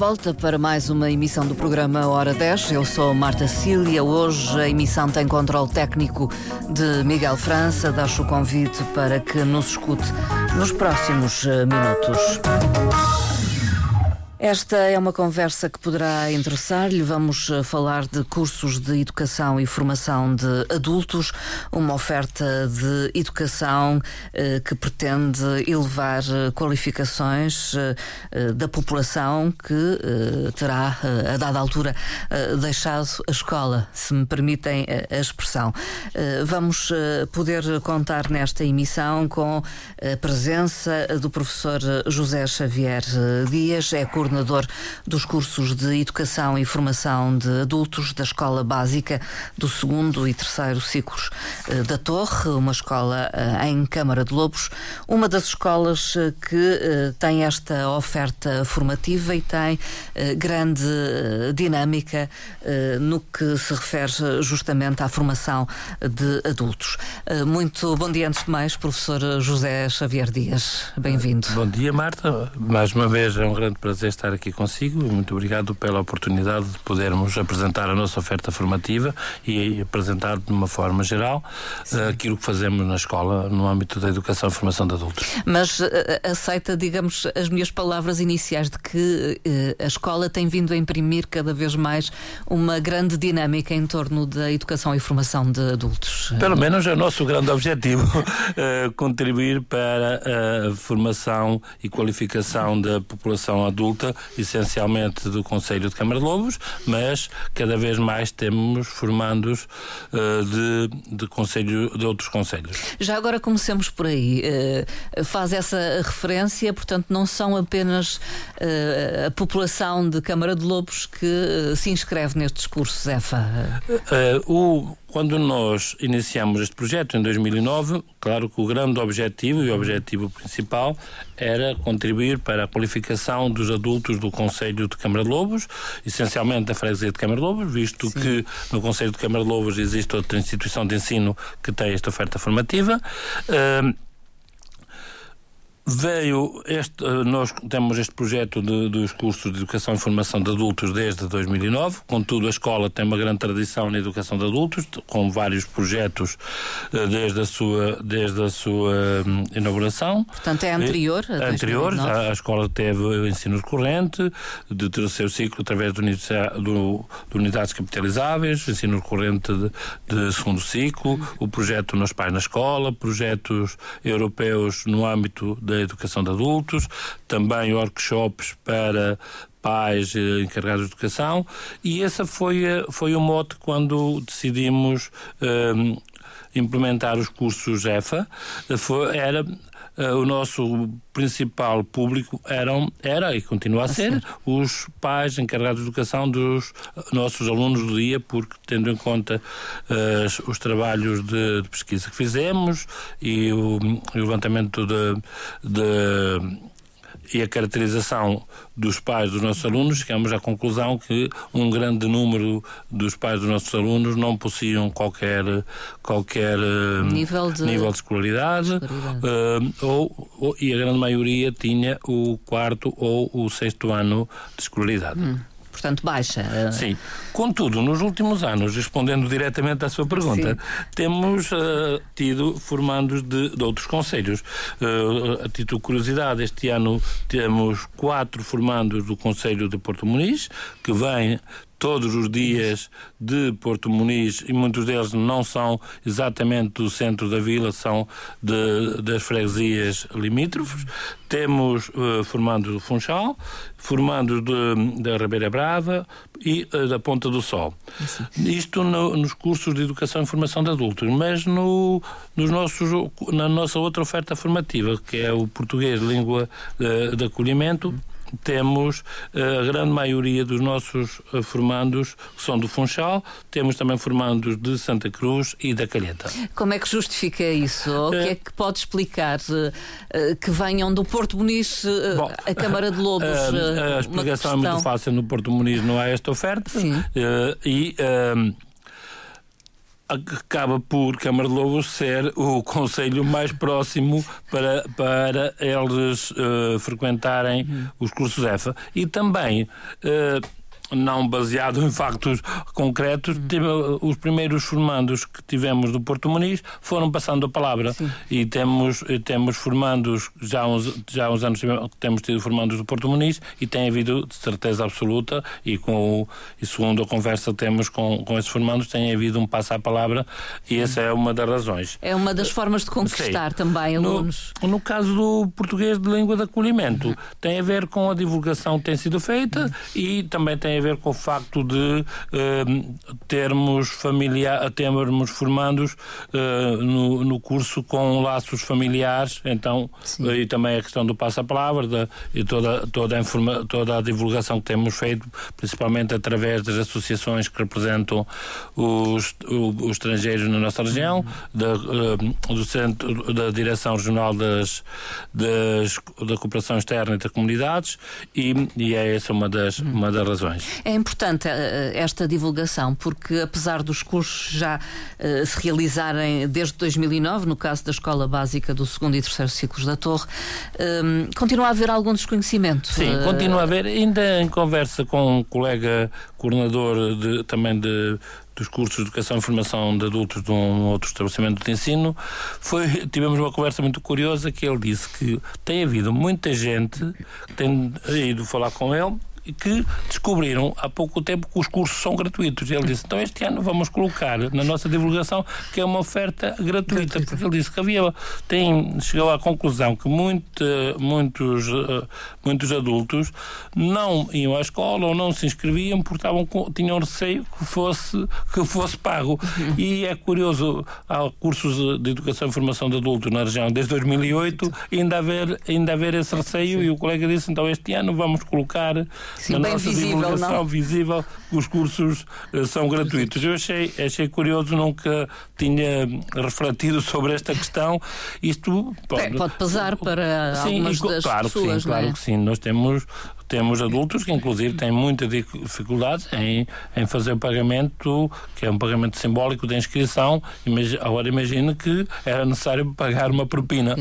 volta para mais uma emissão do programa Hora 10. Eu sou Marta Cília. Hoje a emissão tem controle técnico de Miguel França. Deixo o convite para que nos escute nos próximos eh, minutos. Esta é uma conversa que poderá interessar-lhe. Vamos eh, falar de cursos de educação e formação de adultos, uma oferta de educação eh, que pretende elevar eh, qualificações eh, eh da população que eh, terá, a dada altura, deixado a escola, se me permitem a expressão. vamos poder contar nesta emissão com a presença do professor José Xavier Dias, é coordenador coordenador dos cursos de Educação e Formação de Adultos da Escola Básica do segundo e terceiro ciclos eh, da Torre, uma escola eh, em Câmara de Lobos, uma das escolas eh, que tem esta oferta formativa e tem grande dinâmica no que se refere justamente à formação de adultos. Muito bom dia, antes de mais, professor José Xavier Dias. Bem-vindo. Bom dia, Marta. Mais uma vez é um grande prazer estar aqui consigo e muito obrigado pela oportunidade de podermos apresentar a nossa oferta formativa e apresentar de uma forma geral Sim. Eh, aquilo que fazemos na escola no âmbito da educação e formação de adultos. Mas uh, aceita, digamos, as minhas palavras iniciais de que a escola tem vindo a imprimir cada vez mais uma grande dinâmica em torno da educação e formação de adultos. Pelo menos é o nosso grande objetivo, contribuir para a formação e qualificação da população adulta essencialmente do Conselho de Câmara de Lobos, mas cada vez mais temos formandos uh, de, de, conselho, de outros conselhos. Já agora comecemos por aí. Uh, faz essa referência, portanto, não são apenas uh, a população de Câmara de Lobos que se inscreve nestes cursos, EFA? o quando nós iniciamos este projeto em 2009, claro que o grande objetivo e o objetivo principal era contribuir para a qualificação dos adultos do Conselho de Câmara de Lobos, essencialmente da Freguesia de Câmara de Lobos, visto Sim. que no Conselho de Câmara de Lobos existe outra instituição de ensino que tem esta oferta formativa. Uh, Veio este, eh, nós temos este projeto de, dos cursos de educação e formação de adultos desde 2009. Contudo, a escola tem uma grande tradição na educação de adultos, com vários projetos eh, desde a sua, desde a sua hum, inauguração. Portanto, é anterior? A anterior. A, a, escola teve o ensino recorrente, de terceiro ciclo, através do, do, de unidades capitalizáveis, ensino recorrente de, de segundo ciclo, o projeto Nos Pais na Escola, projetos europeus no âmbito da educação de adultos, também workshops para pais eh, encarregados de educação e esse foi, eh, foi o mote quando decidimos um, implementar os cursos EFA. Foi, era o nosso principal público eram, era e continua a ser os pais encarregados de educação dos nossos alunos do dia, porque tendo em conta uh, os trabalhos de, de, pesquisa que fizemos e o, o levantamento de, de e a caracterização dos pais dos nossos alunos, chegamos à conclusão que um grande número dos pais dos nossos alunos não possuíam qualquer, qualquer eh, nível, de... nível de escolaridade, escolaridade. Uh, ou, ou, e a grande maioria tinha o quarto ou o sexto ano de escolaridade. Hum portanto baixa. Sim. Contudo, nos últimos anos, respondendo diretamente à sua pergunta, Sim. temos uh, tido formandos de, de outros conselhos. Uh, a título de curiosidade, este ano temos quatro formandos do Conselho de Porto Muniz, que vêm todos os dias de Porto Muniz e muitos deles não são exatamente do centro da vila, são de, das freguesias limítrofes. Temos uh, formandos do Funchal, formandos da Ribeira Brava e uh, da Ponta do Sol. Isto no, nos cursos de educação e formação de adultos, mas no, nos nossos, na nossa outra oferta formativa, que é o português língua uh, de acolhimento, temos eh, a grande maioria dos nossos eh, formandos que são do Funchal, temos também formandos de Santa Cruz e da Calheta. Como é que justifica isso? O que é que pode explicar que venham do Porto Muniz Bom, a Câmara de Lobos? A, a explicação é muito fácil, no Porto Muniz não há esta oferta Sim. e acaba por Câmara de Lobos ser o conselho mais próximo para, para eles uh, frequentarem os cursos EFA. E também. Uh, não baseado em factos concretos, uhum. os primeiros formandos que tivemos do Porto Muniz foram passando a palavra Sim. e temos, temos formandos, já há, uns, já há uns anos temos tido formandos do Porto Muniz e tem havido, de certeza absoluta, e, com o, e segundo a conversa que temos com, com esses formandos, tem havido um passo à palavra e essa é uma das razões. É uma das formas de conquistar Sim. também alunos. No, no, caso do português de língua de acolhimento, uhum. tem a ver com a divulgação que tem sido feita uhum. e também tem a ver com o facto de uh, termos familiar, termos formandos uh, no, no, curso com laços familiares, então Sim. e também a questão do passa-palavra e toda toda a informa, toda a divulgação que temos feito, principalmente através das associações que representam os, os, os estrangeiros na nossa região, da, uh, do centro da direção regional das, das da cooperação externa entre comunidades e, e é essa uma das uma das razões. É importante uh, esta divulgação, porque apesar dos cursos já uh, se realizarem desde 2009, no caso da Escola Básica do segundo e terceiro ciclos da Torre, um, continua a haver algum desconhecimento? Sim, uh, continua a haver. Ainda em conversa com um colega coordenador de, também de dos cursos de Educação e Formação de Adultos de um outro estabelecimento de ensino, foi, tivemos uma conversa muito curiosa que ele disse que tem havido muita gente que tem ido falar com ele que descobriram há pouco tempo que os cursos são gratuitos. Ele disse, então este ano vamos colocar na nossa divulgação que é uma oferta gratuita, porque ele disse que havia, tem, chegou à conclusão que muito, muitos, muitos adultos não iam à escola ou não se inscreviam porque estavam tinham receio que fosse, que fosse pago. Uhum. E é curioso, há cursos de educação e formação de adultos na região desde 2008 ainda haver, ainda haver esse receio Sim. e o colega disse, então este ano vamos colocar Sim, na nossa visível, divulgação não? visível, os cursos uh, são gratuitos. Eu achei, achei curioso, nunca tinha refletido sobre esta questão. Isto pode, pode pesar para sim, algumas e, das claro pessoas, que sim, claro é? que sim. Nós temos temos adultos que, inclusive, têm muita dificuldade em, em fazer o pagamento, que é um pagamento simbólico da inscrição. Agora imagine que era necessário pagar uma propina.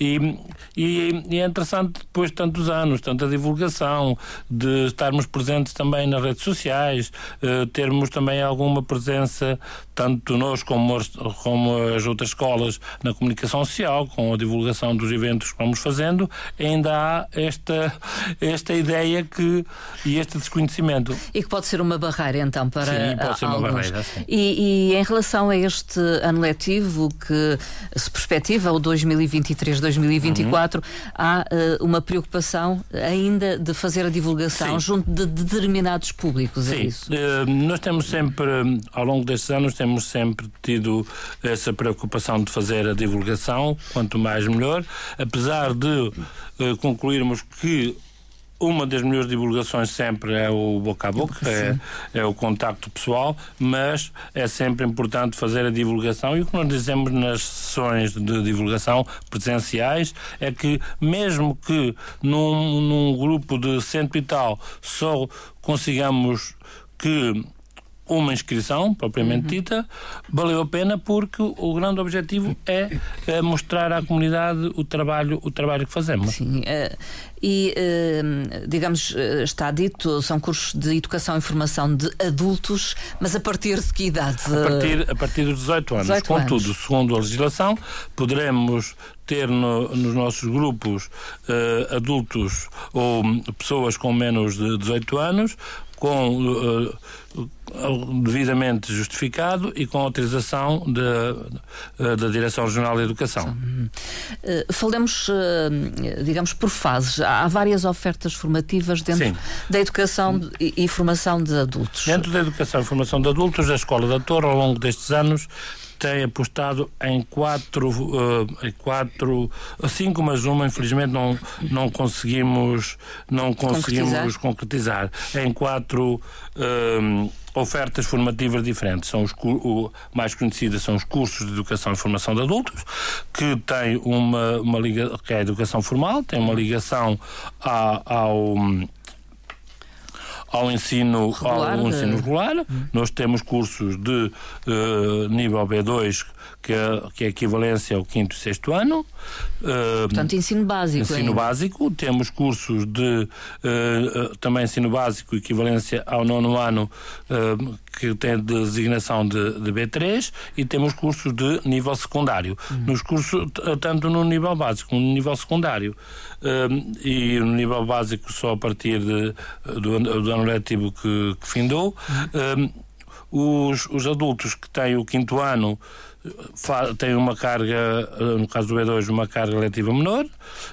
E, e, e, é interessante, depois de tantos anos, tanta divulgação, de estarmos presentes também nas redes sociais, uh, termos também alguma presença, tanto nós como as, como as outras escolas, na comunicação social, com a divulgação dos eventos que vamos fazendo, ainda há esta, esta ideia ideia que, e este desconhecimento. E que pode ser uma barreira, então, para Sim, pode ser alguns. uma barreira, sim. E, e, em relação a este ano letivo que se perspectiva, o 2023-2024, uhum. há uh, uma preocupação ainda de fazer a divulgação Sim. junto de determinados públicos, é Sim. é isso? Uh, nós temos sempre, ao longo destes anos, temos sempre tido essa preocupação de fazer a divulgação, quanto mais melhor, apesar de uh, concluirmos que uma das melhores divulgações sempre é o boca a boca, é, é, o contacto pessoal, mas é sempre importante fazer a divulgação. E o que nós dizemos nas sessões de divulgação presenciais é que, mesmo que num, num grupo de cento e tal só consigamos que uma inscrição propriamente uhum. dita, valeu a pena porque o grande objetivo é, é, mostrar à comunidade o trabalho, o trabalho que fazemos. Sim, uh, e uh, digamos, eh, está dito, são cursos de educação e formação de adultos, mas a partir de que idade? A partir, a partir dos 18 anos. 18 Contudo, anos. segundo a legislação, poderemos ter no, nos nossos grupos uh, adultos ou pessoas com menos de 18 anos, com uh, devidamente justificado e com autorização de, da Direção Regional da Educação. Falamos, uh, digamos, por fases. Há várias ofertas formativas dentro Sim. da educação e, e formação de adultos. Dentro da educação e formação de adultos, a Escola da Torre, ao longo destes anos, tem apostado em quatro, uh, quatro, cinco, mas uma infelizmente não, não conseguimos, não conseguimos concretizar. concretizar. Em quatro uh, ofertas formativas diferentes. São os o, mais conhecidas são os cursos de educação e formação de adultos, que tem uma, uma liga, que é a educação formal, tem uma ligação a, ao ao ensino regular, ao ensino regular. Hum. Nós temos cursos de uh, nível B2 que é, que é a equivalência ao quinto e sexto ano. Uh, Portanto, ensino básico. Ensino básico. Temos cursos de uh, também ensino básico, equivalência ao nono ano, que tem designação de, de, B3, e temos cursos de nível secundário. Uhum. Nos cursos, tanto no nível básico como no nível secundário. e no nível básico só a partir de, do, do ano letivo que, que findou. Uhum. os, os adultos que têm o quinto ano tem uma carga, no caso do B2, uma carga letiva menor.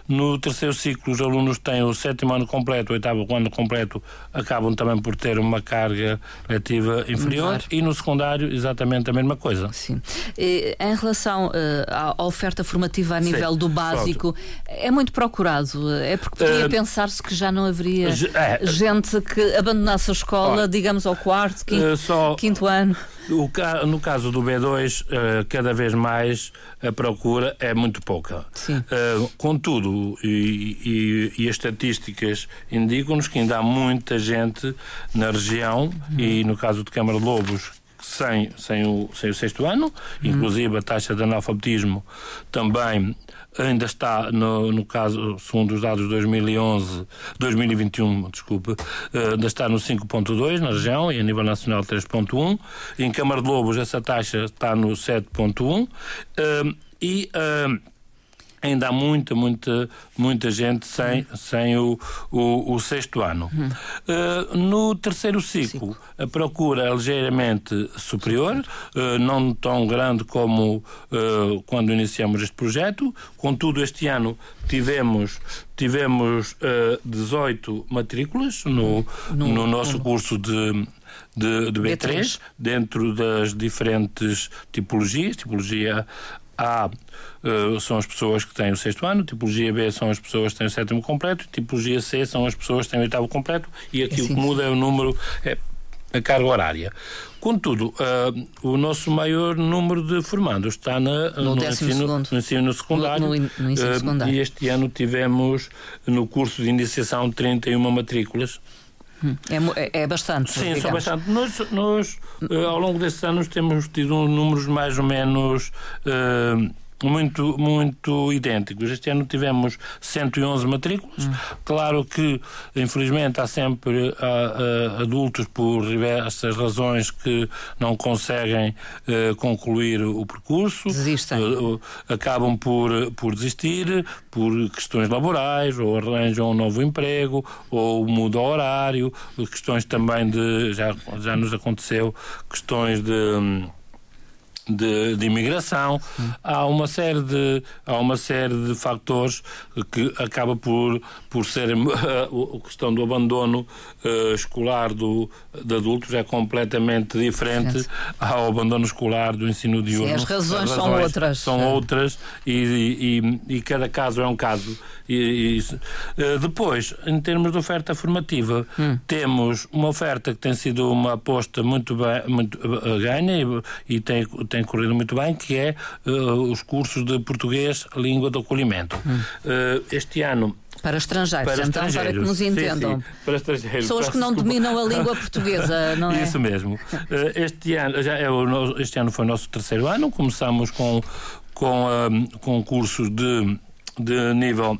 No terceiro ciclo, os alunos têm o sétimo ano completo, o oitavo ano completo, acabam também por ter uma carga letiva inferior. E no secundário, exatamente a mesma coisa. Sim. E, em relação uh, à oferta formativa a nível Sim, do básico, pronto. é muito procurado. É porque poderia uh, pensar-se que já não haveria uh, gente que abandonasse a escola, digamos, ao quarto, quinto, só, quinto ano. O, no caso do B2, uh, eh, cada vez mais a procura é muito pouca. Uh, contudo, e, e, e, as estatísticas indicam-nos que ainda há muita gente na região, uhum. e no caso de Câmara de Lobos, sem, sem, o, sem o sexto ano, uhum. inclusive a taxa de analfabetismo também ainda está, no, no caso, segundo os dados de 2011, 2021, desculpe, eh, ainda está no 5.2 na região e a nível nacional 3.1. Em Câmara de Lobos essa taxa está no 7.1 eh, e uh, ainda há muita, muita, muita gente sem, sem o, o, o sexto ano. Uh, no terceiro ciclo, a procura é ligeiramente superior, uh, não tão grande como uh, quando iniciamos este projeto. Contudo, este ano tivemos, tivemos 18 matrículas no, no, no nosso curso de de, de B3, B3, dentro das diferentes tipologias, tipologia a uh, são as pessoas que têm o sexto ano, tipologia B são as pessoas que têm o sétimo completo, tipologia C são as pessoas que têm o oitavo completo e aqui o que muda é o número, é a carga horária. Contudo, uh, o nosso maior número de formandos está na, no, no, ensino, no ensino secundário. No, no ensino uh, secundário. E este ano tivemos no curso de iniciação 31 matrículas. Hum, é, é, bastante. Sim, digamos. são bastante. Nós, nós, ao longo desses anos, temos tido números mais ou menos. Uh, muito, muito idênticos. Este ano tivemos 111 matrículas. Hum. Claro que, infelizmente, há sempre há, há adultos, por diversas razões, que não conseguem uh, concluir o percurso. Desistem. Uh, acabam por, por desistir por questões laborais, ou arranjam um novo emprego, ou mudam o horário, questões também de. Já, já nos aconteceu, questões de de, de imigração, há uma série de há uma série de fatores que acaba por por ser a questão do abandono uh, escolar do de adultos é completamente diferente Sim. ao abandono escolar do ensino diurno. Sim, as razões, as razões são outras. São é. outras e, e, e, cada caso é um caso. E, uh, depois, em termos de oferta formativa, hum. temos uma oferta que tem sido uma aposta muito, bem, muito uh, ganha e, e tem, tem corrido muito bem, que é uh, os cursos de português, língua de acolhimento. Hum. Uh, este ano para estrangeiros, para então, estrangeiros. para que nos entendam. Sim, sim, para estrangeiros. Pessoas que não dominam a língua portuguesa, não é? Isso mesmo. Eh, este ano, já é o, este ano foi o nosso terceiro ano, começamos com, com, um, com cursos de, de nível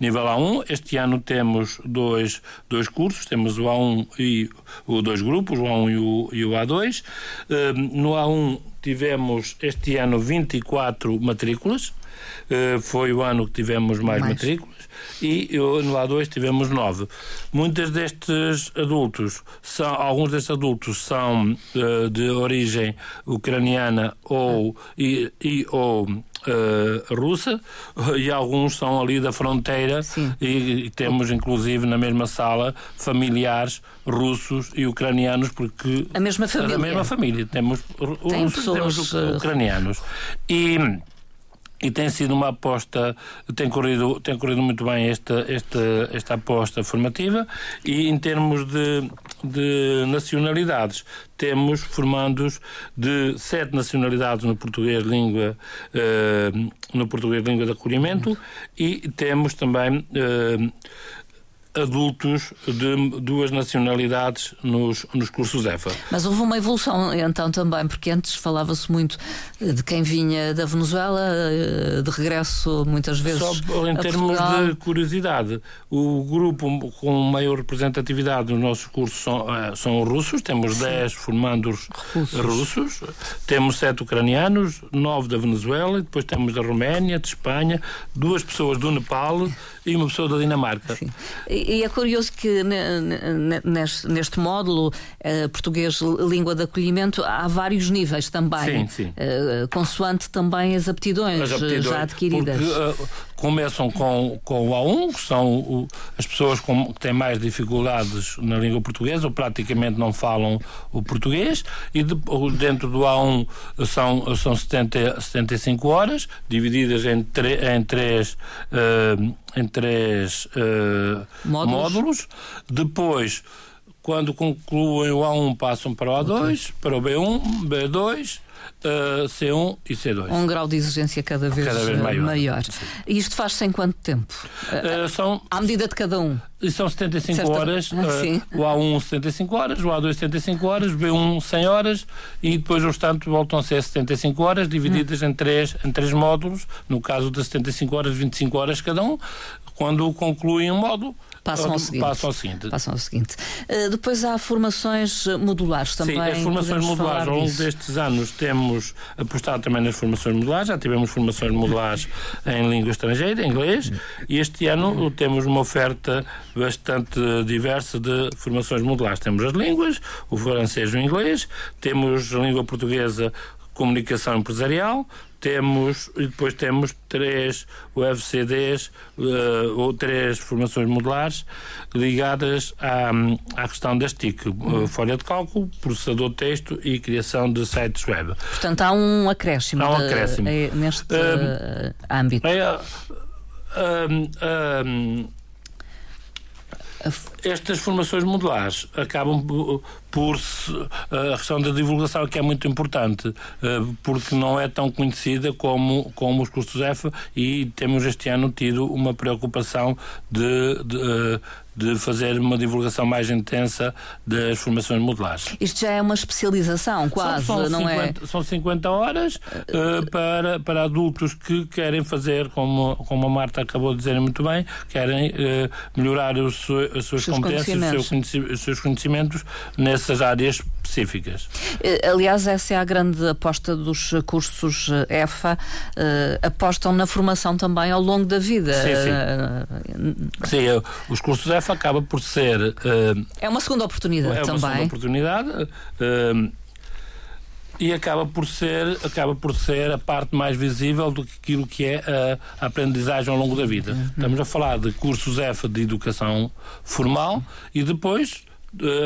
nível A1. Este ano temos dois, dois cursos, temos o A1 e o dois grupos, o A1 e o, e o A2. No A1 tivemos este ano 24 matrículas. Uh, foi o ano que tivemos mais, mais. matrículas e no A2 tivemos nove. Muitos destes adultos são, alguns destes adultos são uh, de origem ucraniana ou e, e ou uh, russa e alguns são ali da fronteira e, e, temos inclusive na mesma sala familiares russos e ucranianos porque a mesma família, a mesma família. Temos Tem russos, pessoas... temos eh, ucranianos e e tem sido uma aposta, tem corrido, tem corrido muito bem esta, esta, esta aposta formativa. E em termos de, de nacionalidades, temos formandos de sete nacionalidades no português língua uh, no português língua de acolhimento e temos também uh, adultos de duas nacionalidades nos, nos cursos EFA. Mas houve uma evolução então também, porque antes falava-se muito de quem vinha da Venezuela, eh, de regresso muitas vezes. Só em termos Portugal. de curiosidade, o grupo com maior representatividade nos nossos cursos são, uh, são os russos, temos 10 formandos russos. russos, temos 7 ucranianos, 9 da Venezuela, depois temos da Roménia, de Espanha, duas pessoas do Nepal e uma pessoa da Dinamarca. Sim. E, é curioso que neste, neste módulo uh, português língua de acolhimento há vários níveis também, sim, sim. Uh, consoante também as aptidões, as aptidões já adquiridas. Porque, uh, começam com, com o A1, que são o, as pessoas com, que têm mais dificuldades na língua portuguesa ou praticamente não falam o português, e de, dentro do A1 são, são 70, 75 horas, divididas em, tre, em três. Uh, em três uh, módulos. módulos. Depois, quando concluem o A1, passam para o A2, okay. para o B1, B2 uh, C1 e C2. Um grau de exigência cada vez, cada vez maior. maior. E isto faz-se em quanto tempo? Uh, são, à medida de cada um? São 75 Certa... horas, uh, o A1 75 horas, o A2 75 horas, o B1 100 horas e depois os tantos voltam a ser 75 horas, divididas hum. em, três, em três módulos, no caso das 75 horas, 25 horas cada um. Quando concluem um módulo, passam ao seguinte. Passam ao seguinte. Passam ao seguinte. Uh, depois há formações modulares também. Sim, as formações modulares. Ao longo destes anos temos apostado também nas formações modulares. Já tivemos formações modulares em língua estrangeira, em inglês, e este ano temos uma oferta bastante diversa de formações modulares. Temos as línguas, o francês e o inglês, temos a língua portuguesa comunicação empresarial, temos e depois temos três UFCDs uh, eh, ou três formações modulares ligadas à, à questão das TIC, uh, folha de cálculo, processador de texto e criação de sites web. Portanto, há um acréscimo, há um acréscimo. De, é, neste uh, âmbito. É, estas formações modulares acabam por a questão da divulgação que é muito importante porque não é tão conhecida como como os cursos F e temos este ano tido uma preocupação de, de de fazer uma divulgação mais intensa das formações modulares. Isto já é uma especialização, quase, são, são não 50, é? São 50 horas uh, para, para adultos que querem fazer, como, como a Marta acabou de dizer muito bem, querem uh, melhorar os, as suas competências, seus, os seus conhecimentos nessas áreas específicas. Eh, aliás, essa é a grande aposta dos cursos EFA, uh, apostam na formação também ao longo da vida. Sim, sim. sim os cursos EFA acaba por ser. Uh, é uma segunda oportunidade é também. É uma segunda oportunidade. Uh, e acaba por ser acaba por ser a parte mais visível do que aquilo que é a, aprendizagem ao longo da vida. Uhum. Estamos a falar de cursos F de educação formal e depois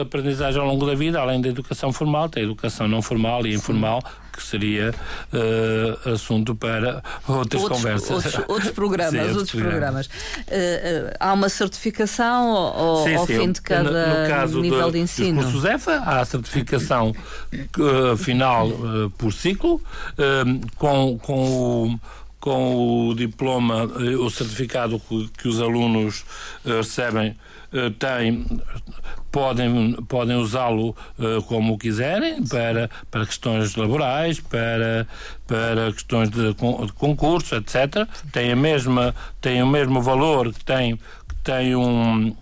aprendizagem ao longo da vida, além da educação formal, tem a educação não formal e informal, que seria uh, assunto para outras outros, conversas. Outros, outros programas. Sim, outros programas. Uh, uh, há uma certificação ao, sim, ao sim. fim de cada no, no caso nível de, de ensino? Dos cursos EFA, há a certificação final por ciclo, com, com o com o diploma, o certificado que, que os alunos recebem, tem podem, podem usá-lo uh, como quiserem, para, para questões laborais, para, para questões de, de concurso, etc. Tem, a mesma, tem o mesmo valor que tem, que tem um.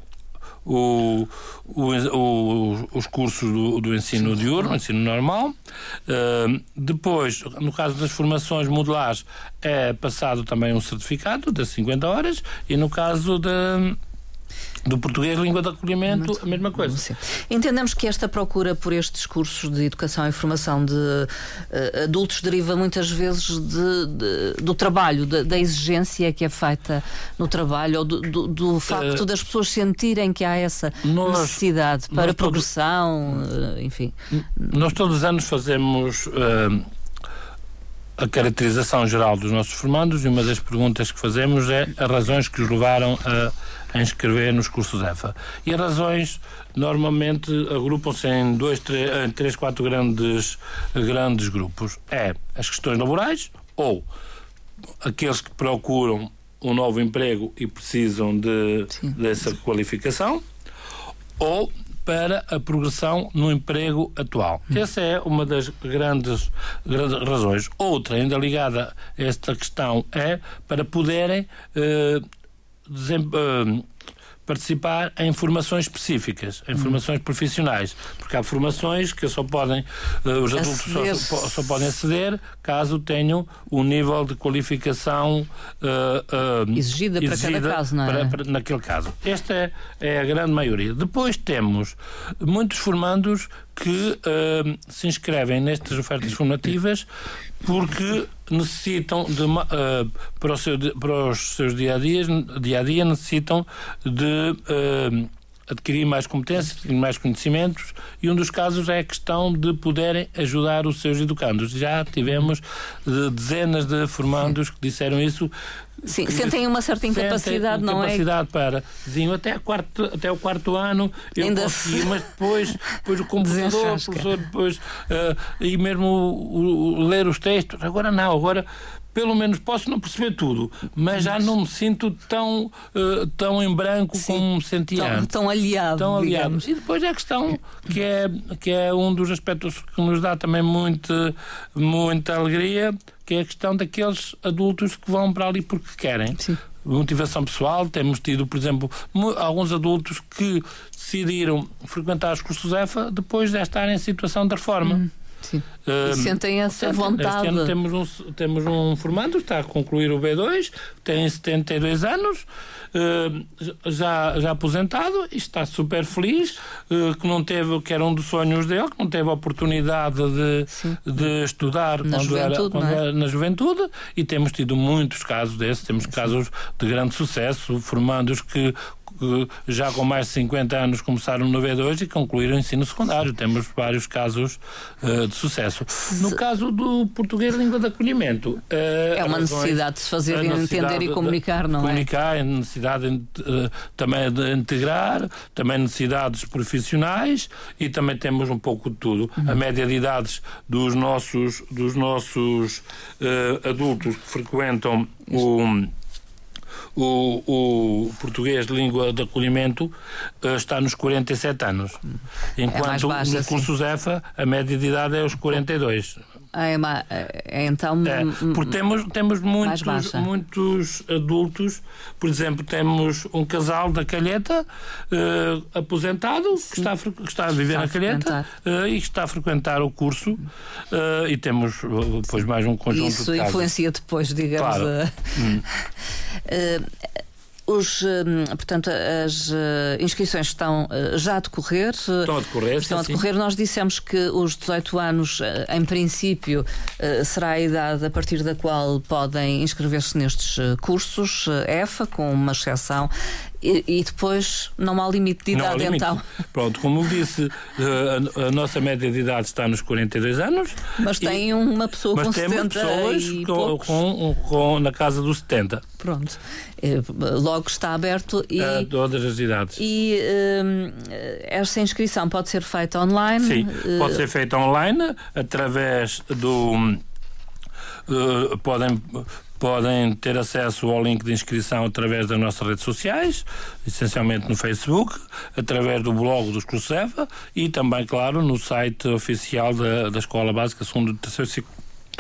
O, o, o, os cursos do, do ensino diurno, ensino normal. Uh, depois, no caso das formações modulares, é passado também um certificado de 50 horas e no caso de, do português, língua de acolhimento, Muito, a mesma coisa. Sim. Entendemos que esta procura por estes cursos de educação e formação de uh, adultos deriva muitas vezes de, de, do trabalho, de, da exigência que é feita no trabalho, ou do, do, do facto uh, das pessoas sentirem que há essa nós, necessidade para progressão, uh, enfim. Nós todos os anos fazemos a caracterização geral dos nossos formandos e uma das perguntas que fazemos é as razões que os levaram a a inscrever nos cursos EFA. E as razões normalmente agrupam-se em dois, três, em três, quatro grandes, grandes grupos. É as questões laborais ou aqueles que procuram um novo emprego e precisam de, dessa qualificação, ou para a progressão no emprego atual. Hum. Essa é uma das grandes, grandes, razões. Outra, ainda ligada a esta questão, é para poderem eh, eh, participar em formações específicas, em formações profissionais, porque há formações que só podem, uh, os adultos só, só, podem aceder caso tenham um nível de qualificação uh, uh, exigida, exigida, para cada caso, não é? Para, para, naquele caso. Esta é, é, a grande maioria. Depois temos muitos formandos que se inscrevem nestas ofertas formativas porque necessitam de uh, para, o seu, para os seus dia a dia, dia a dia necessitam de uh, adquirir mais competências, mais conhecimentos e um dos casos é a questão de poderem ajudar os seus educandos. Já tivemos dezenas de formandos que disseram isso Sim, sentem uma certa incapacidade, não é? Incapacidade para, diziam, até, quarto, até o quarto ano eu Ainda consegui, mas depois, depois o computador, o professor, depois, uh, e mesmo o, o, ler os textos, agora não, agora pelo menos posso não perceber tudo, mas já não me sinto tão, uh, tão em branco Sim, como me sentia tão, antes. Tão aliado. Tão aliado. E depois é a questão que é, que é um dos aspectos que nos dá também muito, muita alegria, que é a questão daqueles adultos que vão para ali porque querem. Sim. Motivação pessoal, temos tido, por exemplo, alguns adultos que decidiram frequentar os cursos EFA depois de estar em situação de reforma. Hum. Sim. E sentem essa vontade. Este ano temos um, temos um formando, está a concluir o B2, tem 72 anos, já, já aposentado e está super feliz, uh, que não teve, que era um dos sonhos dele, que não teve a oportunidade de, de estudar na quando, era, quando é? era na juventude e temos tido muitos casos desses, temos casos de grande sucesso, formandos que que já com mais de 50 anos começaram no V2 e concluíram o ensino secundário. Temos vários casos uh, de sucesso. No caso do português língua de acolhimento. Uh, é uma necessidade de se fazer entender e comunicar, não comunicar, é? Comunicar, necessidade uh, também de integrar, também necessidades profissionais e também temos um pouco de tudo. Uhum. A média de idades dos nossos, dos nossos adultos que frequentam o o, o português de língua de acolhimento uh, está nos 47 anos. É Enquanto é baixa, no curso ZEFA a média de idade é os 42. Ah, é, é, então. É, porque temos, temos muitos, muitos adultos, por exemplo, temos um casal da Calheta uh, aposentado que está, que está a viver está na Calheta uh, e que está a frequentar o curso uh, e temos depois mais um conjunto Isso de Isso influencia depois, digamos. Claro. Hum. Os, hum, portanto, as eh, inscrições estão eh, já a decorrer. Estão a decorrer, Estão a decorrer. Sim. Nós dissemos que os 18 anos, eh, em princípio, será a idade a partir da qual podem inscrever-se nestes cursos EFA, com uma exceção. E, e, depois não há limite de idade, limite. então. Pronto, como disse, a, a, nossa média de idade está nos 42 anos. Mas tem uma pessoa mas com temos 70 pessoas e com, com, com, na casa dos 70. Pronto. Logo está aberto e. A todas as idades. E uh, esta inscrição pode ser feita online? Sim, pode ser feita online através do. Uh, podem podem ter acesso ao link de inscrição através das nossas redes sociais, essencialmente no Facebook, através do blog dos Cruzeva e também, claro, no site oficial da, da Escola Básica Segundo e Terceiro Ciclo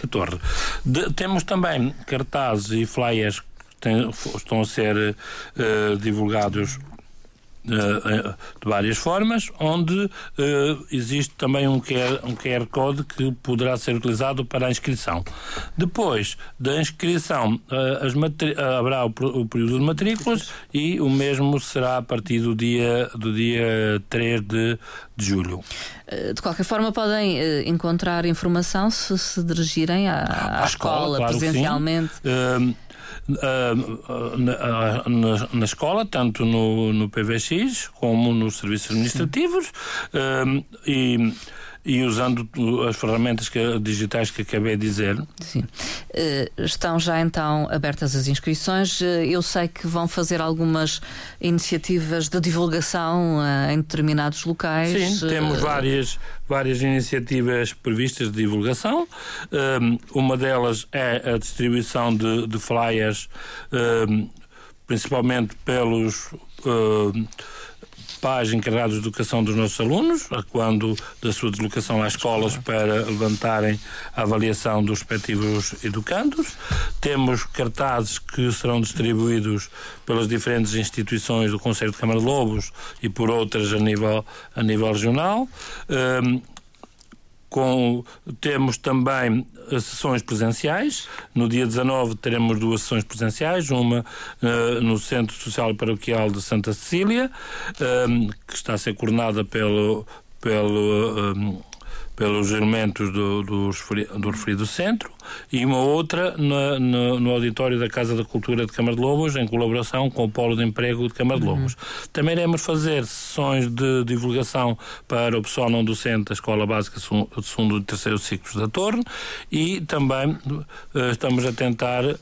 da Torre. De, temos também cartazes e flyers que estão a ser uh, divulgados de várias formas, onde uh, existe também um QR, um QR Code que poderá ser utilizado para a inscrição. Depois da inscrição, haverá o, o, período de matrículas e o mesmo será a partir do dia, do dia 3 de, de julho. De qualquer forma, podem encontrar informação se se dirigirem à, à, à escola, escola claro presencialmente. Na, na, na, escola, tanto no, no PVX como nos serviços administrativos, uh, e e usando as ferramentas que, digitais que acabei de dizer. Sim. Uh, estão já então abertas as inscrições. Uh, eu sei que vão fazer algumas iniciativas de divulgação uh, em determinados locais. Sim, temos várias, várias iniciativas previstas de divulgação. uma delas é a distribuição de, de flyers, principalmente pelos pais encarregados de educação dos nossos alunos, quando da sua deslocação às escolas para levantarem a avaliação dos respectivos educandos. Temos cartazes que serão distribuídos pelas diferentes instituições do Conselho de Câmara de Lobos e por outras a nível, a nível regional. Um, com, temos também sessões presenciais. No dia 19 teremos duas sessões presenciais, uma uh, no Centro Social e Paroquial de Santa Cecília, um, que está a ser coordenada pelo, pelo um, pelos elementos do, do, do referido centro e uma outra na, no, no, auditório da Casa da Cultura de Câmara de Lobos, em colaboração com o Polo de Emprego de Câmara de uhum. Lobos. Uhum. Também iremos fazer sessões de divulgação para o pessoal não docente da Escola Básica de segundo e terceiro ciclos da Torre e também uh, estamos a tentar uh,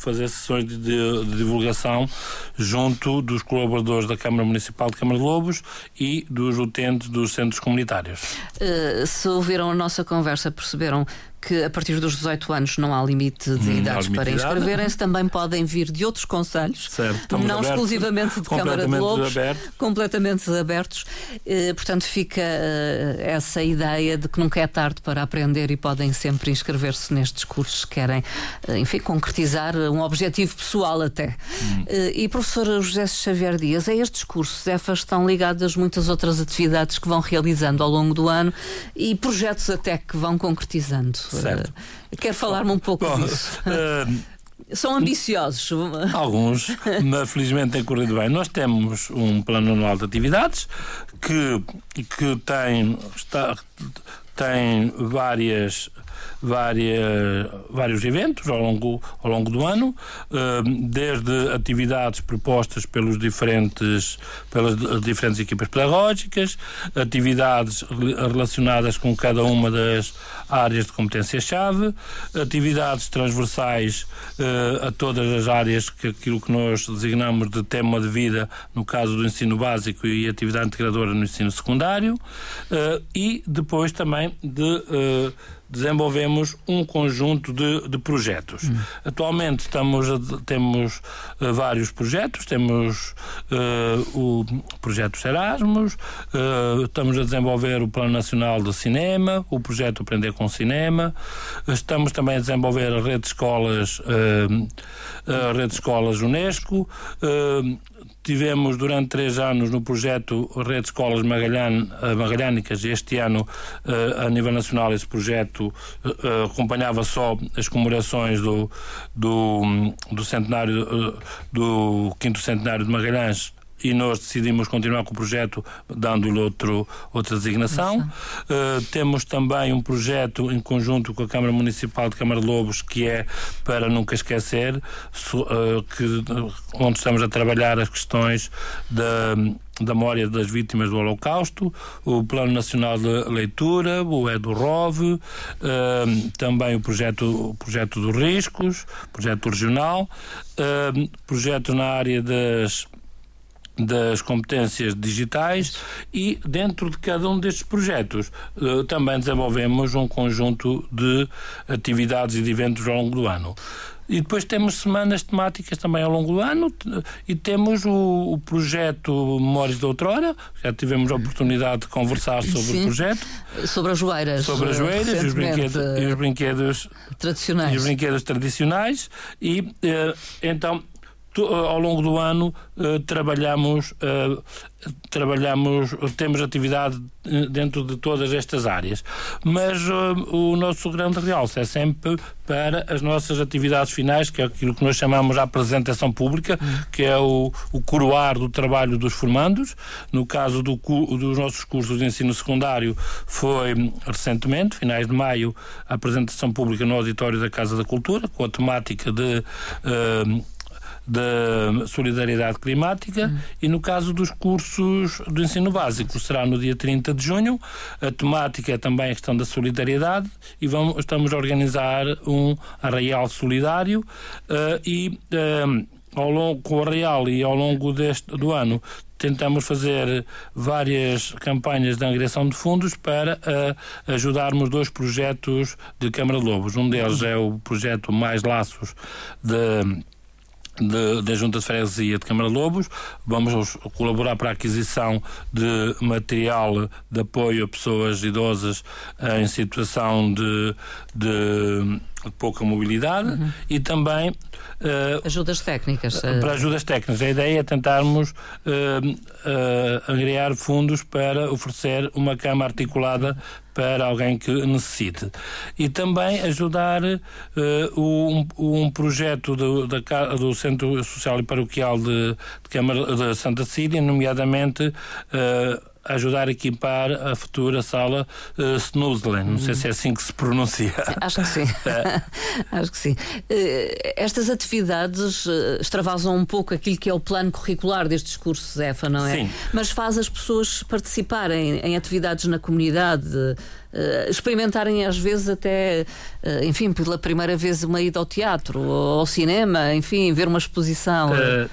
fazer sessões de, de, de, divulgação junto dos colaboradores da Câmara Municipal de Câmara de Lobos e dos utentes dos centros comunitários. Uh, se ouviram a nossa conversa, perceberam que a partir dos 18 anos não há limite de hum, idades para inscreverem-se, também podem vir de outros conselhos, certo, não abertos, exclusivamente de Câmara de Lobos, aberto. completamente abertos. Eh, portanto, fica eh, essa ideia de que nunca é tarde para aprender e podem sempre inscrever-se nestes cursos, querem, eh, enfim, concretizar um objetivo pessoal até. Hum. E professor José Xavier Dias, a estes cursos, EFAs estão ligadas muitas outras atividades que vão realizando ao longo do ano e projetos até que vão concretizando. Certo. Uh, quero falar-me um pouco Bom, disso. Uh, São ambiciosos. Alguns, mas felizmente tem corrido bem. Nós temos um plano anual de atividades que, que tem, está, tem várias várias, vários eventos ao longo, ao longo do ano, eh, desde atividades propostas pelos diferentes, pelas diferentes equipas pedagógicas, atividades relacionadas com cada uma das áreas de competência-chave, atividades transversais eh, a todas as áreas que aquilo que nós designamos de tema de vida, no caso do ensino básico e atividade integradora no ensino secundário, eh, e depois também de desenvolvemos um conjunto de, de projetos. Hum. Atualmente estamos temos uh, vários projetos, temos uh, o projeto Erasmus, uh, estamos a desenvolver o Plano Nacional de Cinema, o projeto Aprender com Cinema, estamos também a desenvolver a rede de escolas, a rede de escolas Unesco, Tivemos durante três anos no projeto Rede de Escolas Magalhãn, eh, Magalhânicas e este ano, eh, a nível nacional, esse projeto eh, acompanhava só as comemorações do, do, do centenário, do quinto centenário de Magalhães e nós decidimos continuar com o projeto dando-lhe outra designação. Uh, temos também um projeto em conjunto com a Câmara Municipal de Câmara de Lobos que é para nunca esquecer, so, uh, que, onde estamos a trabalhar as questões da da memória das vítimas do Holocausto, o Plano Nacional de Leitura, o EduROV, uh, também o projeto, o projeto dos riscos, projeto regional, uh, projeto na área das das competências digitais e dentro de cada um destes projetos uh, também desenvolvemos um conjunto de atividades e de eventos ao longo do ano. E depois temos semanas temáticas também ao longo do ano e temos o, o projeto Memórias da Outrora, já tivemos a oportunidade de conversar sobre Sim, o projeto. Sobre as joeiras. Sobre as joeiras e os, brinquedos, e os brinquedos tradicionais. E os brinquedos tradicionais. E uh, então eh, ao longo do ano uh, trabalhamos, uh, trabalhamos, temos atividade dentro de todas estas áreas. Mas uh, o nosso grande realce é sempre para as nossas atividades finais, que é aquilo que nós chamamos a apresentação pública, que é o, o coroar do trabalho dos formandos. No caso do, dos nossos cursos de ensino secundário, foi recentemente, finais de maio, a apresentação pública no auditório da Casa da Cultura, com a temática de de solidariedade climática e no caso dos cursos do ensino básico será no dia 30 de junho. A temática é também a questão da solidariedade e vamos, estamos a organizar um arraial solidário uh, e uh, ao longo, com o Arraial e ao longo deste, do ano tentamos fazer várias campanhas de angriação de fundos para uh, ajudarmos dois projetos de Câmara de Lobos. Um deles é o projeto Mais Laços de da Junta de Freguesia de Câmara Lobos. Vamos colaborar para a aquisição de material de apoio a pessoas idosas em situação de, de pouca mobilidade uhum. e também uh, ajudas técnicas uh, para ajudas técnicas a ideia é tentarmos uh, angriar fundos para oferecer uma cama articulada para alguém que necessite e também ajudar um, um, projeto do, da, do Centro Social e Paroquial de, de, Câmara, de Santa Cília nomeadamente ajudar a equipar a futura sala uh, Snuslen. Não sei se é assim que se pronuncia. Acho que sim. É. Acho que sim. Uh, estas atividades uh, extravasam um pouco aquilo que é o plano curricular destes cursos EFA, não é? Sim. Mas faz as pessoas participarem em atividades na comunidade. Uh, experimentarem às vezes até, uh, enfim, pela primeira vez uma ida ao teatro ou ao cinema, enfim, ver uma exposição. Uh,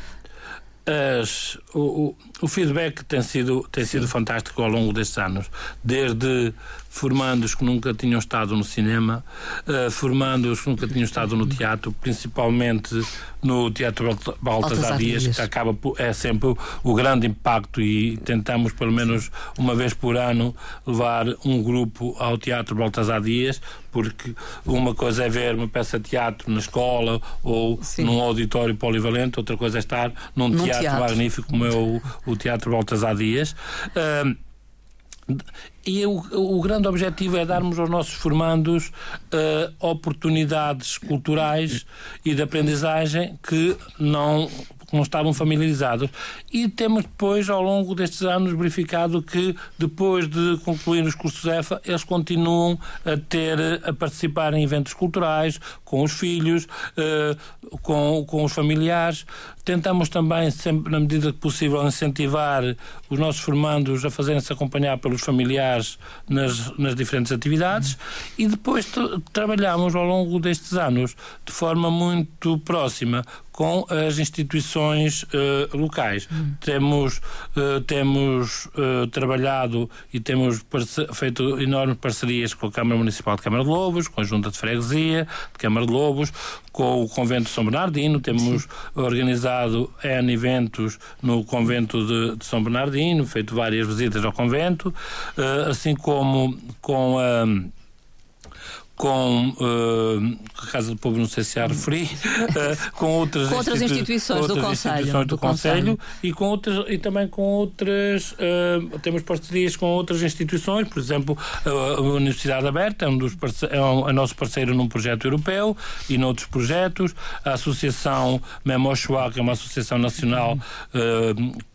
as, o, o, feedback tem sido, tem sido fantástico ao longo destes anos, desde formandos que nunca tinham estado no cinema, uh, formandos que nunca tinham estado no teatro, principalmente no Teatro Baltasar Dias, que acaba por, é sempre o grande impacto e tentamos pelo menos uma vez por ano levar um grupo ao Teatro Baltasar Dias, porque uma coisa é ver uma peça de teatro na escola ou Sim. num auditório polivalente, outra coisa é estar num, num teatro, teatro, magnífico como é o, o Teatro Baltasar Dias. Uh, e o, o, grande objetivo é darmos aos nossos formandos uh, oportunidades culturais e de aprendizagem que não não estavam familiarizados. E temos depois, ao longo destes anos, verificado que, depois de concluir os cursos EFA, eles continuam a ter, a participar em eventos culturais, com os filhos, eh, com, com os familiares. Tentamos também, sempre na medida que possível, incentivar os nossos formandos a fazerem-se acompanhar pelos familiares nas, nas diferentes atividades e depois trabalhamos ao longo destes anos de forma muito próxima com as instituições uh, locais. Hum. Temos, uh, temos uh, trabalhado e temos feito enormes parcerias com a Câmara Municipal de Câmara de Lobos, com a Junta de Freguesia de Câmara de Lobos, com o Convento de São Bernardino, temos Sim. organizado N eventos no Convento de, de, São Bernardino, feito várias visitas ao convento, assim como com a com uh, a Casa do Povo, não sei se há referi, uh, com outras, com outras instituições, outras do, instituições Conselho, do, Conselho, e, com outras, e também com outras, uh, temos parcerias com outras instituições, por exemplo, a Universidade Aberta é, um dos é, um, é nosso parceiro num projeto europeu e noutros projetos, a Associação Memochoa, que é uma associação nacional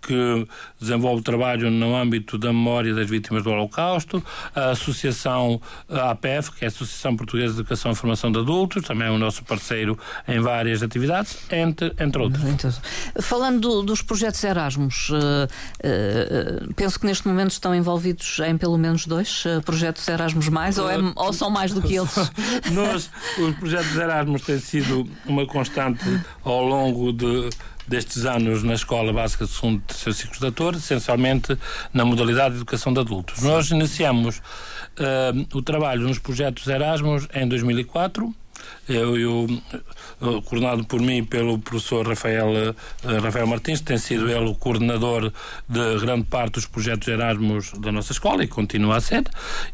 que desenvolve trabalho no âmbito da memória das vítimas do Holocausto, a Associação APF, que é a Associação Associação Portuguesa de Educação e Formação de Adultos, também é o nosso parceiro em várias atividades, entre, entre outros. Então, falando do, dos projetos Erasmus, uh, uh, penso que neste momento estão envolvidos em pelo menos dois uh, projetos Erasmus mais, ou, é, ou são mais do que eles? Nós, os projetos Erasmus têm sido uma constante ao longo de destes anos na Escola Básica de Segundo e Terceiro Ciclos de Ator, essencialmente na modalidade de Educação de Adultos. Nós iniciamos uh, o trabalho nos projetos Erasmus em 2004, eu, eu, coordenado por mim pelo professor Rafael, eh, Rafael Martins, tem sido ele o coordenador de grande parte dos projetos Erasmus da nossa escola e continua a ser.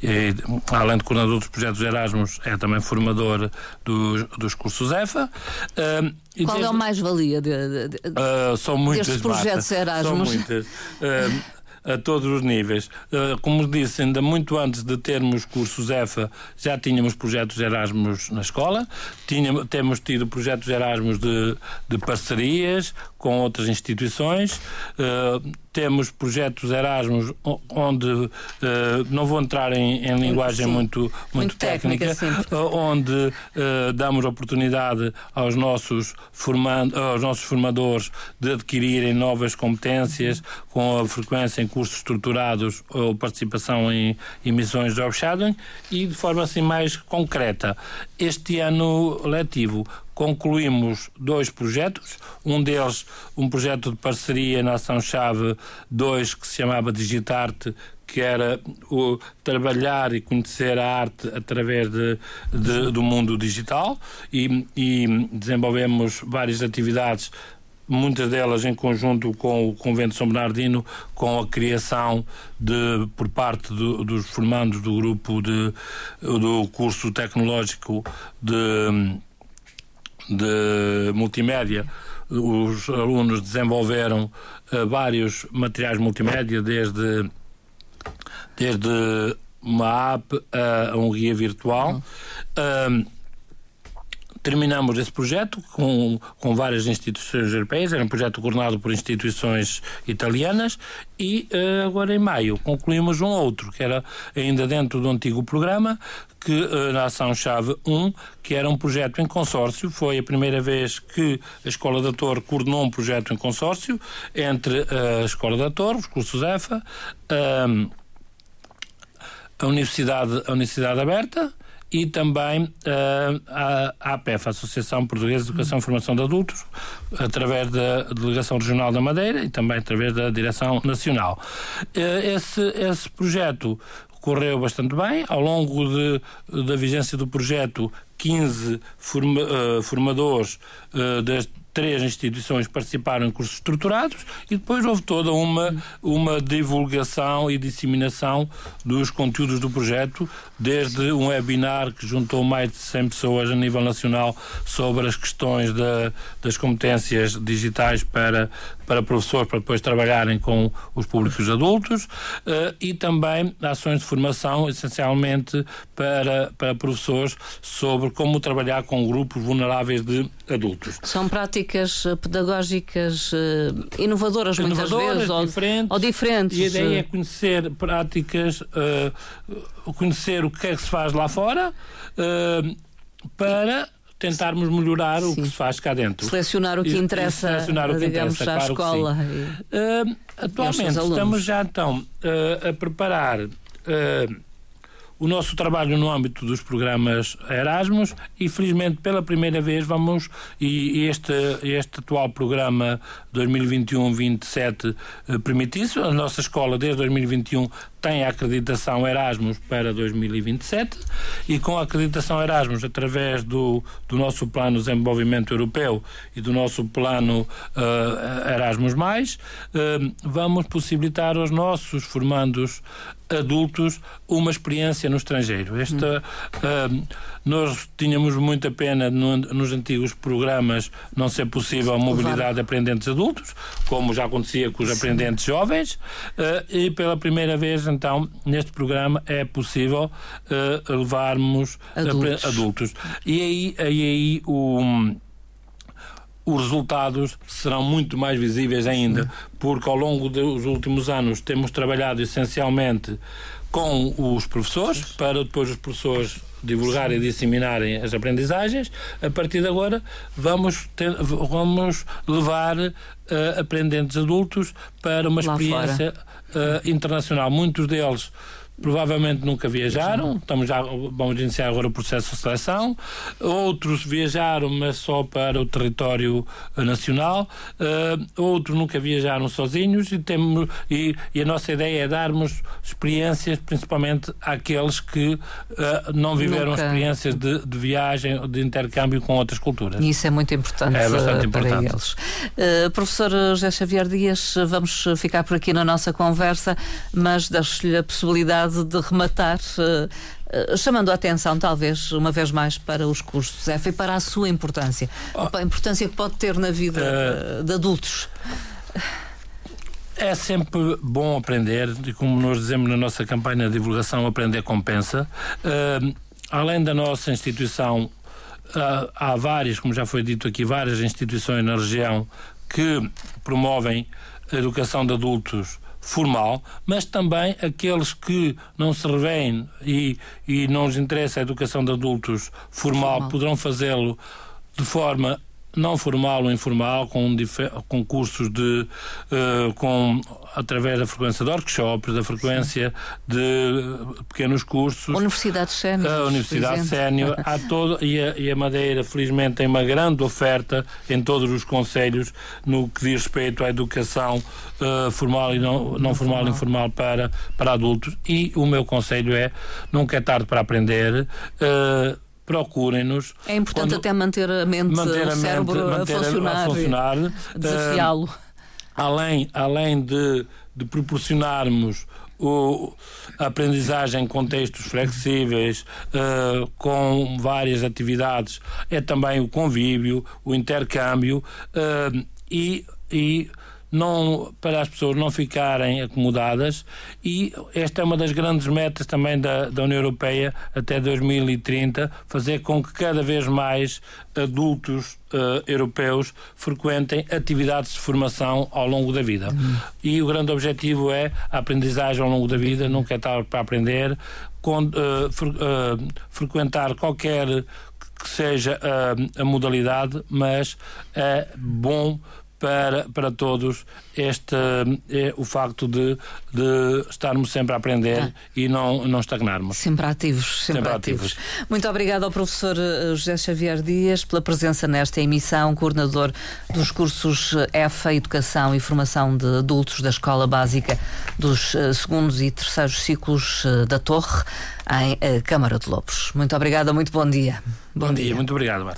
E, além de coordenador dos projetos Erasmus, é também formador dos, dos cursos EFA. Uh, Qual desde, é o mais-valia de, de, de, uh, são muitas, destes projetos Erasmus? São muitas. Uh, a todos os níveis. Uh, como disse, ainda muito antes de termos cursos EFA, já tínhamos projetos Erasmus na escola, tínhamos, temos tido projetos Erasmus de, de parcerias com outras instituições. Uh, temos projetos Erasmus onde uh, não vou entrar em, em linguagem muito, muito, muito técnica, técnica onde uh, damos oportunidade aos nossos, formando, aos nossos formadores de adquirirem novas competências com a frequência em cursos estruturados ou participação em emissões de job shadowing e de forma assim mais concreta. Este ano letivo concluímos dois projetos, um deles um projeto de parceria na Ação-Chave 2 que se chamava Digitarte, que era o trabalhar e conhecer a arte através de, de do mundo digital e, e desenvolvemos várias atividades muitas delas em conjunto com o Convento São Bernardino, com a criação de, por parte do, dos formandos do grupo de, do curso tecnológico de de multimédia, os alunos desenvolveram uh, vários materiais multimédia, desde, desde uma app a, um guia virtual. Uhum. Uh, terminamos esse projeto com, com várias instituições europeias, era um projeto coordenado por instituições italianas e uh, agora em maio concluímos um outro, que era ainda dentro do antigo programa, que uh, na Ação-Chave 1, que era um projeto em consórcio, foi a primeira vez que a Escola da Torre coordenou um projeto em consórcio entre uh, a Escola da Torre, os cursos EFA, a Universidade, a Universidade Aberta, e também uh, a, APEF, a Associação Portuguesa de Educação e Formação de Adultos, através da Delegação Regional da Madeira e também através da Direção Nacional. Uh, esse, esse projeto correu bastante bem. Ao longo de, da vigência do projeto, 15 forma, uh, formadores uh, das três instituições participaram em cursos estruturados e depois houve toda uma, uma divulgação e disseminação dos conteúdos do projeto, desde um webinar que juntou mais de 100 pessoas a nível nacional sobre as questões da, das competências digitais para, para professores, para depois trabalharem com os públicos adultos, uh, e também ações de formação, essencialmente para, para professores, sobre como trabalhar com grupos vulneráveis de adultos. São práticas eh, pedagógicas uh, inovadoras, muitas vezes, diferentes, ou, ou, diferentes. E a ideia é conhecer práticas, uh, conhecer o que é que se faz lá fora, uh, para tentarmos melhorar Sim. o que se faz cá dentro. Selecionar o que interessa, selecionar o que digamos, interessa, à claro escola. E, uh, atualmente estamos já então a preparar o nosso trabalho no âmbito dos programas Erasmus e felizmente pela primeira vez vamos e este este atual programa 2021-27 eh, permite isso a nossa escola desde 2021 tem a acreditação Erasmus para 2027 e com a acreditação Erasmus através do, do nosso plano de desenvolvimento europeu e do nosso plano uh, Erasmus+, uh, vamos possibilitar aos nossos formandos adultos uma experiência no estrangeiro. Esta, hum. uh, nós tínhamos muita pena no, nos antigos programas não ser possível a mobilidade de aprendentes adultos, como já acontecia com os Sim. aprendentes jovens, uh, e pela primeira vez, então, neste programa é possível uh, levarmos adultos. adultos. E aí, aí, aí o os resultados serão muito mais visíveis ainda, porque ao longo dos últimos anos temos trabalhado essencialmente com os professores, para depois os professores divulgarem e disseminarem as aprendizagens. A partir de agora, vamos, ter, vamos levar uh, aprendentes adultos para uma experiência uh, internacional. Muitos deles provavelmente nunca viajaram, estamos já, vamos iniciar agora o processo de seleção. Outros viajaram, mas só para o território nacional. Uh, outros nunca viajaram sozinhos e, temos, e, e, a nossa ideia é darmos experiências, principalmente àqueles que uh, não viveram nunca. experiências de, de, viagem, de intercâmbio com outras culturas. E isso é muito importante, é bastante para importante. eles. Uh, professor José Xavier Dias, vamos ficar por aqui na nossa conversa, mas deixo-lhe a possibilidade de rematar, uh, chamando a atenção, talvez, uma vez mais, para os cursos EFA e para a sua importância. Oh. A importância que pode ter na vida uh, de adultos. É sempre bom aprender, e como nós dizemos na nossa campanha de divulgação, aprender compensa. Uh, além da nossa instituição, uh, há várias, como já foi dito aqui, várias instituições na região que promovem a educação de adultos formal, mas também aqueles que não se revêem e, e não lhes interessa a educação de adultos formal, formal. poderão fazê-lo de forma não formal ou informal, com, com cursos de. Uh, com, através da frequência de workshops, da frequência Sim. de pequenos cursos. Universidade Sénior. A Universidade Sénior. há todo, e, a, e a Madeira, felizmente, tem uma grande oferta em todos os conselhos no que diz respeito à educação uh, formal e não, não formal e informal para, para adultos. E o meu conselho é: nunca é tarde para aprender. Uh, procurem-nos. É importante quando, até manter a mente, manter a o cérebro mente, a funcionar, a funcionar desafiá-lo. Uh, além, além de, de proporcionarmos o, a aprendizagem em contextos flexíveis, uh, com várias atividades, é também o convívio, o intercâmbio uh, e, e não, para as pessoas não ficarem acomodadas e esta é uma das grandes metas também da, da União Europeia até 2030, fazer com que cada vez mais adultos uh, europeus frequentem atividades de formação ao longo da vida. Uhum. E o grande objetivo é a aprendizagem ao longo da vida, nunca é tarde para aprender, com, uh, fre, uh, frequentar qualquer que seja a modalidade, mas é bom para, para todos este é, o facto de, de estarmos sempre a aprender ah. e não, não estagnarmos. Sempre ativos, sempre, sempre ativos. ativos. Muito obrigado ao professor eh, José Xavier Dias pela presença nesta emissão, coordenador dos cursos EFA, Educação e Formação de Adultos da Escola Básica dos eh, segundos e terceiros ciclos eh, da Torre, em Câmara de Lobos. Muito obrigada, muito bom dia. Bom, bom dia. dia, muito obrigado, Marta.